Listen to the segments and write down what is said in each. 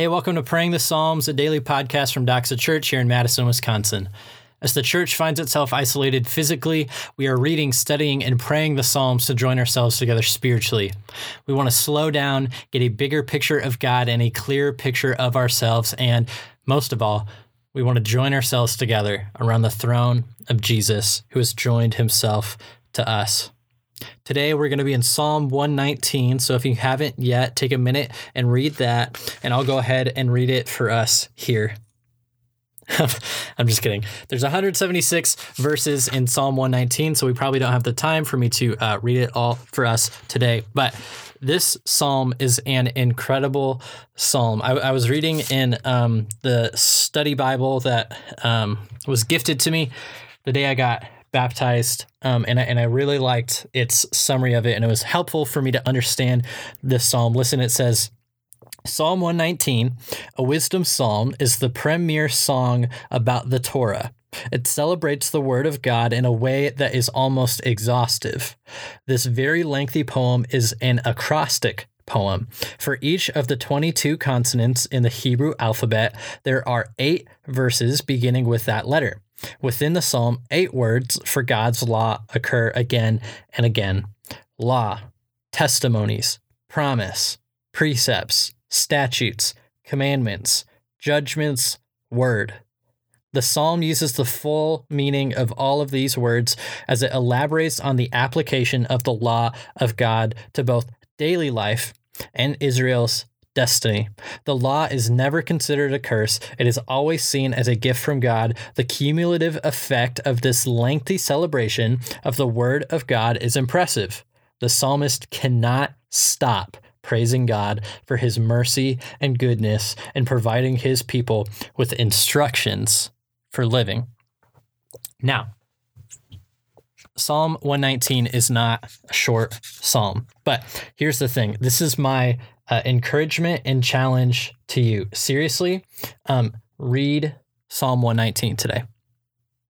Hey, welcome to Praying the Psalms, a daily podcast from Doxa Church here in Madison, Wisconsin. As the church finds itself isolated physically, we are reading, studying, and praying the Psalms to join ourselves together spiritually. We want to slow down, get a bigger picture of God and a clearer picture of ourselves, and most of all, we want to join ourselves together around the throne of Jesus, who has joined himself to us. Today we're going to be in Psalm 119. So if you haven't yet, take a minute and read that, and I'll go ahead and read it for us here. I'm just kidding. There's 176 verses in Psalm 119, so we probably don't have the time for me to uh, read it all for us today. But this psalm is an incredible psalm. I, I was reading in um, the study Bible that um, was gifted to me the day I got baptized, um, and I, and I really liked its summary of it, and it was helpful for me to understand this psalm. Listen, it says. Psalm 119, a wisdom psalm, is the premier song about the Torah. It celebrates the Word of God in a way that is almost exhaustive. This very lengthy poem is an acrostic poem. For each of the 22 consonants in the Hebrew alphabet, there are eight verses beginning with that letter. Within the psalm, eight words for God's law occur again and again law, testimonies, promise, precepts, statutes, commandments, judgments, word. The psalm uses the full meaning of all of these words as it elaborates on the application of the law of God to both daily life and Israel's destiny. The law is never considered a curse, it is always seen as a gift from God. The cumulative effect of this lengthy celebration of the Word of God is impressive. The psalmist cannot stop praising God for his mercy and goodness and providing his people with instructions for living. Now, Psalm 119 is not a short psalm, but here's the thing this is my uh, encouragement and challenge to you. Seriously, um, read Psalm 119 today.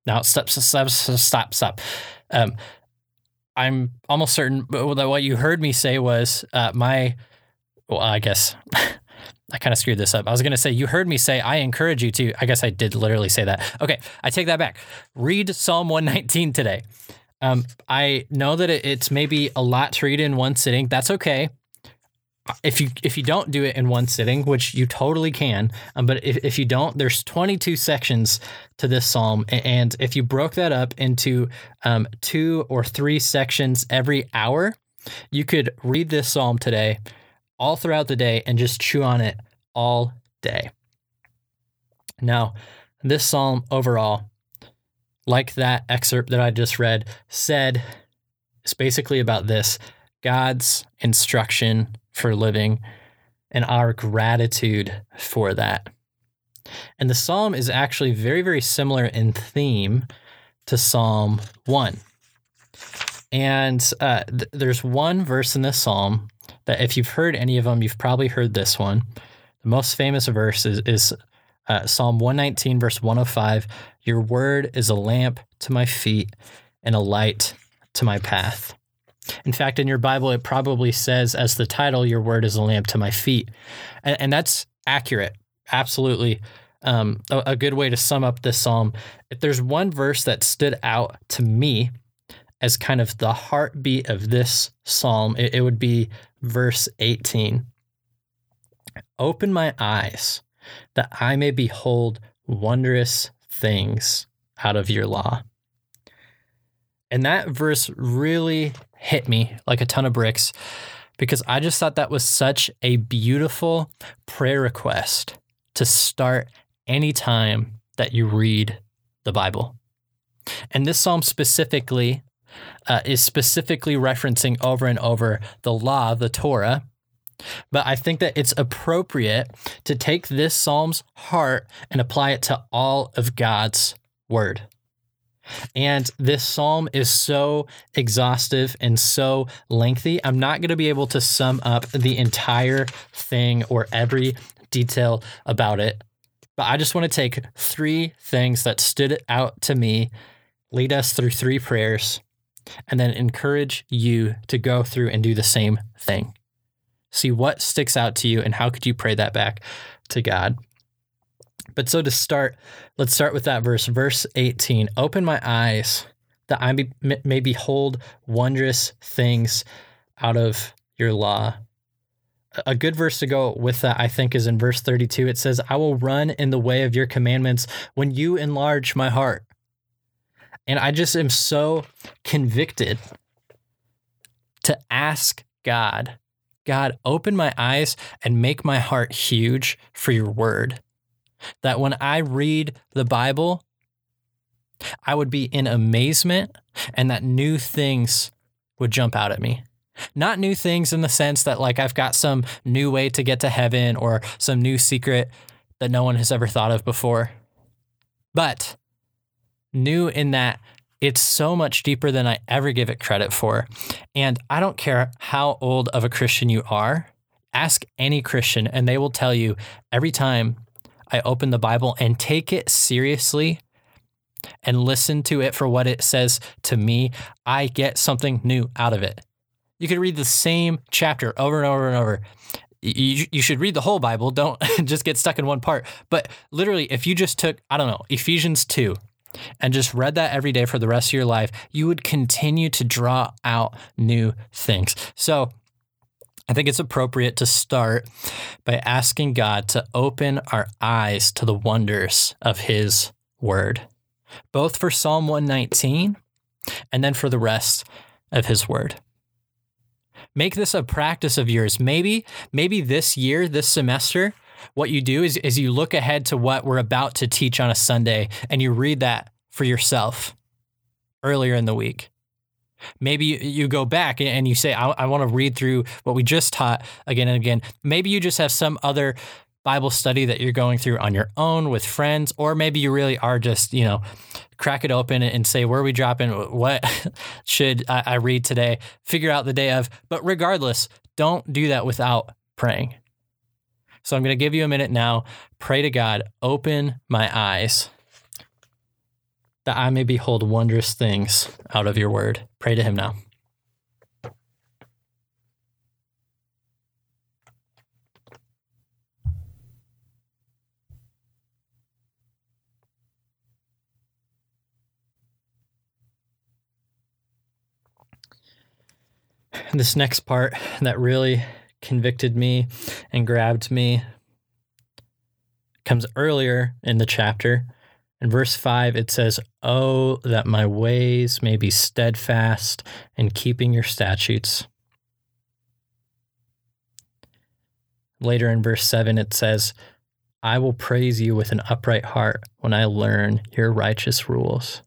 Now, stop, stop, stop, stop. Um, I'm almost certain that what you heard me say was uh, my, well, I guess I kind of screwed this up. I was going to say, you heard me say, I encourage you to. I guess I did literally say that. Okay, I take that back. Read Psalm 119 today. Um, I know that it's maybe a lot to read in one sitting. That's okay if you if you don't do it in one sitting, which you totally can, um, but if, if you don't, there's 22 sections to this psalm, and if you broke that up into um, two or three sections every hour, you could read this psalm today, all throughout the day, and just chew on it all day. Now, this psalm overall, like that excerpt that I just read, said, it's basically about this God's instruction for living and our gratitude for that. And the psalm is actually very, very similar in theme to Psalm 1. And uh, th- there's one verse in this psalm that, if you've heard any of them, you've probably heard this one. The most famous verse is, is uh, Psalm 119, verse 105 Your word is a lamp to my feet and a light to my path. In fact, in your Bible, it probably says as the title, Your word is a lamp to my feet. And, and that's accurate. Absolutely. Um, a, a good way to sum up this psalm. If there's one verse that stood out to me as kind of the heartbeat of this psalm, it, it would be verse 18. Open my eyes that I may behold wondrous things out of your law. And that verse really hit me like a ton of bricks because I just thought that was such a beautiful prayer request to start any time that you read the Bible. And this psalm specifically uh, is specifically referencing over and over the law, the Torah. But I think that it's appropriate to take this psalm's heart and apply it to all of God's word. And this psalm is so exhaustive and so lengthy. I'm not going to be able to sum up the entire thing or every detail about it. But I just want to take three things that stood out to me, lead us through three prayers, and then encourage you to go through and do the same thing. See what sticks out to you and how could you pray that back to God. But so to start, let's start with that verse, verse 18. Open my eyes that I may, behold wondrous things out of your law. A good verse to go with that, I think, is in verse 32. It says, I will run in the way of your commandments when you enlarge my heart. And I just am so convicted to ask God, God, open my eyes and make my heart huge for your word. That when I read the Bible, I would be in amazement and that new things would jump out at me. Not new things in the sense that, like, I've got some new way to get to heaven or some new secret that no one has ever thought of before, but new in that it's so much deeper than I ever give it credit for. And I don't care how old of a Christian you are, ask any Christian, and they will tell you every time I open the Bible and take it seriously and listen to it for what it says to me, I get something new out of it. You could read the same chapter over and over and over. You, you should read the whole Bible. Don't just get stuck in one part. But literally, if you just took, I don't know, Ephesians 2 and just read that every day for the rest of your life, you would continue to draw out new things. So I think it's appropriate to start by asking God to open our eyes to the wonders of His Word, both for Psalm 119 and then for the rest of His Word. Make this a practice of yours. Maybe, maybe this year, this semester, what you do is, is you look ahead to what we're about to teach on a Sunday and you read that for yourself earlier in the week. Maybe you go back and you say, I, I want to read through what we just taught again and again. Maybe you just have some other Bible study that you're going through on your own with friends, or maybe you really are just, you know, crack it open and say, where are we dropping? What should I, I read today? Figure out the day of. But regardless, don't do that without praying. So I'm going to give you a minute now. Pray to God, open my eyes that I may behold wondrous things out of your word. Pray to him now. This next part that really convicted me and grabbed me comes earlier in the chapter. In verse 5, it says, Oh, that my ways may be steadfast in keeping your statutes. Later in verse 7, it says, I will praise you with an upright heart when I learn your righteous rules.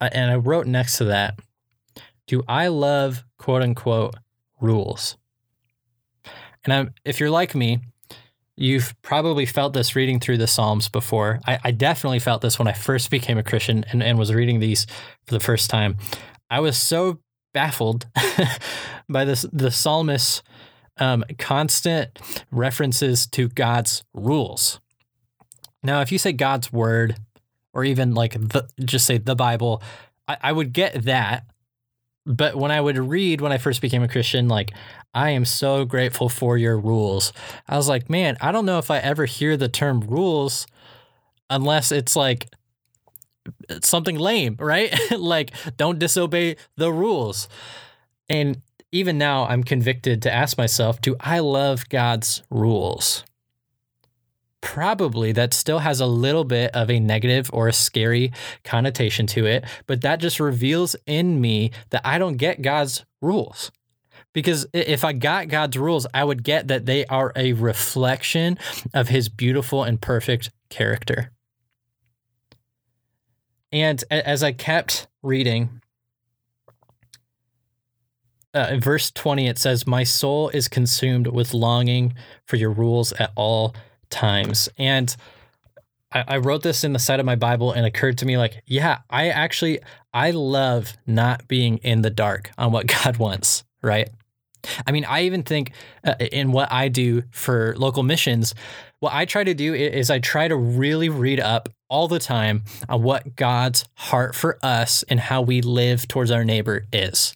Uh, and I wrote next to that, Do I love quote unquote rules. And I'm, if you're like me, you've probably felt this reading through the Psalms before. I, I definitely felt this when I first became a Christian and, and was reading these for the first time. I was so baffled by this the psalmist's um, constant references to God's rules. Now, if you say God's word, or even like the, just say the Bible, I, I would get that but when I would read when I first became a Christian, like, I am so grateful for your rules. I was like, man, I don't know if I ever hear the term rules unless it's like something lame, right? like, don't disobey the rules. And even now, I'm convicted to ask myself, do I love God's rules? Probably that still has a little bit of a negative or a scary connotation to it, but that just reveals in me that I don't get God's rules. Because if I got God's rules, I would get that they are a reflection of his beautiful and perfect character. And as I kept reading, uh, in verse 20, it says, My soul is consumed with longing for your rules at all times. And I, I wrote this in the side of my Bible and occurred to me like, yeah, I actually I love not being in the dark on what God wants, right? I mean, I even think uh, in what I do for local missions, what I try to do is I try to really read up all the time on what God's heart for us and how we live towards our neighbor is.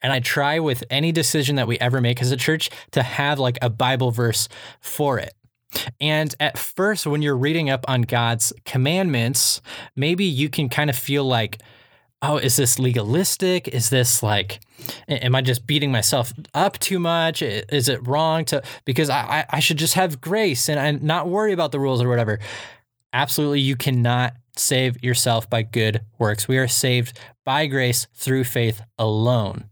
And I try with any decision that we ever make as a church to have like a Bible verse for it. And at first, when you're reading up on God's commandments, maybe you can kind of feel like, oh, is this legalistic? Is this like, am I just beating myself up too much? Is it wrong to, because I, I should just have grace and I not worry about the rules or whatever. Absolutely, you cannot save yourself by good works. We are saved by grace through faith alone.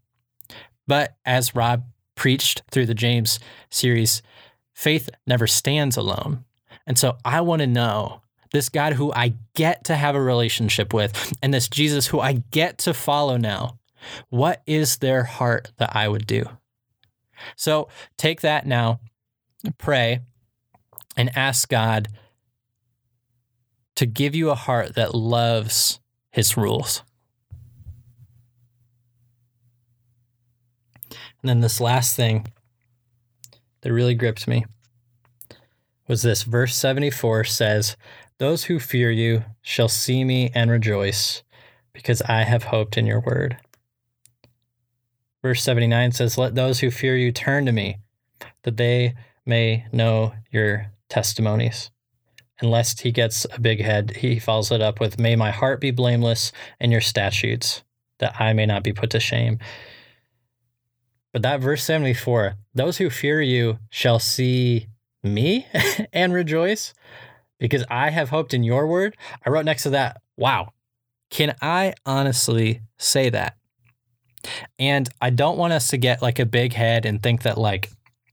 But as Rob preached through the James series, faith never stands alone. And so I want to know this God who I get to have a relationship with and this Jesus who I get to follow now. What is their heart that I would do? So take that now, pray, and ask God to give you a heart that loves his rules. And then this last thing that really gripped me was this verse 74 says, Those who fear you shall see me and rejoice, because I have hoped in your word. Verse 79 says, Let those who fear you turn to me, that they may know your testimonies. And lest he gets a big head, he follows it up with, May my heart be blameless in your statutes, that I may not be put to shame. But that verse 74, those who fear you shall see me and rejoice because I have hoped in your word. I wrote next to that, wow, can I honestly say that? And I don't want us to get like a big head and think that, like,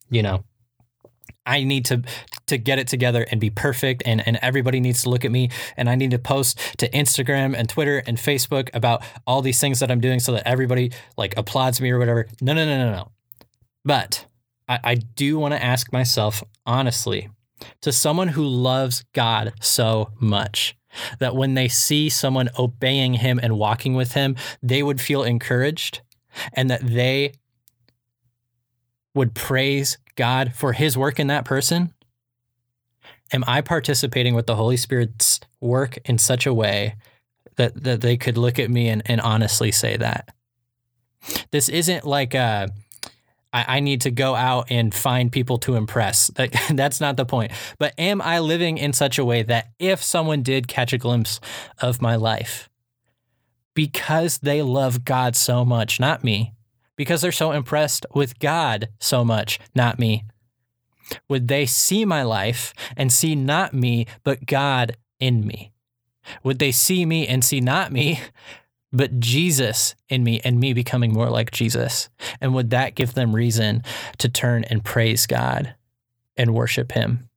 you know, I need to to get it together and be perfect and, and everybody needs to look at me and I need to post to Instagram and Twitter and Facebook about all these things that I'm doing so that everybody like applauds me or whatever. No, no, no, no, no. But I, I do want to ask myself honestly, to someone who loves God so much, that when they see someone obeying him and walking with him, they would feel encouraged and that they would praise God for his work in that person? Am I participating with the Holy Spirit's work in such a way that, that they could look at me and, and honestly say that? This isn't like a, I, I need to go out and find people to impress. That, that's not the point. But am I living in such a way that if someone did catch a glimpse of my life, because they love God so much, not me, because they're so impressed with God so much, not me? Would they see my life and see not me, but God in me? Would they see me and see not me, but Jesus in me and me becoming more like Jesus? And would that give them reason to turn and praise God and worship Him?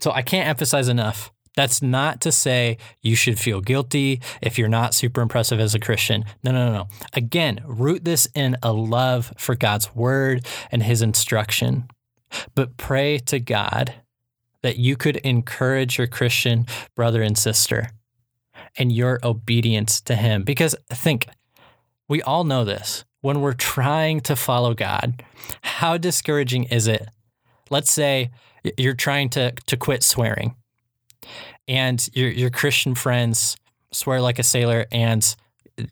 So I can't emphasize enough that's not to say you should feel guilty if you're not super impressive as a Christian. No, no, no, no. Again, root this in a love for God's word and his instruction. But pray to God that you could encourage your Christian brother and sister in your obedience to him. Because think, we all know this. When we're trying to follow God, how discouraging is it? Let's say you're trying to, to quit swearing and your your Christian friends swear like a sailor and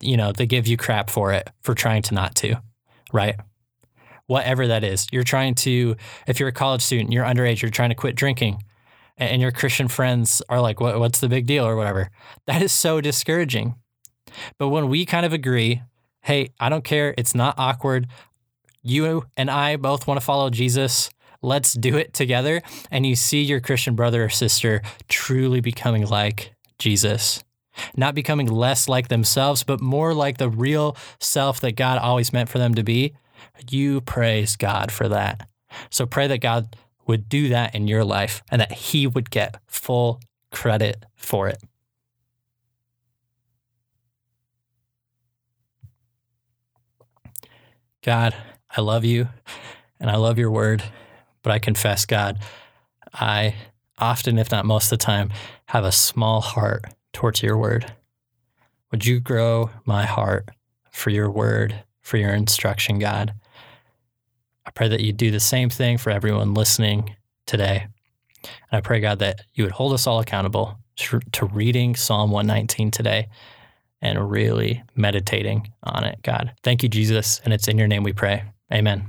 you know they give you crap for it for trying to not to, right? Whatever that is, you're trying to. If you're a college student, you're underage, you're trying to quit drinking, and your Christian friends are like, "What? What's the big deal?" or whatever. That is so discouraging. But when we kind of agree, hey, I don't care. It's not awkward. You and I both want to follow Jesus let's do it together. And you see your Christian brother or sister truly becoming like Jesus. Not becoming less like themselves, but more like the real self that God always meant for them to be. You praise God for that. So pray that God would do that in your life and that He would get full credit for it. God, I love you and I love your word. But I confess, God, I often, if not most of the time, have a small heart towards your word. Would you grow my heart for your word, for your instruction, God? I pray that you do the same thing for everyone listening today. And I pray, God, that you would hold us all accountable to, reading Psalm 119 today and really meditating on it, God. Thank you, Jesus. And it's in your name we pray. Amen.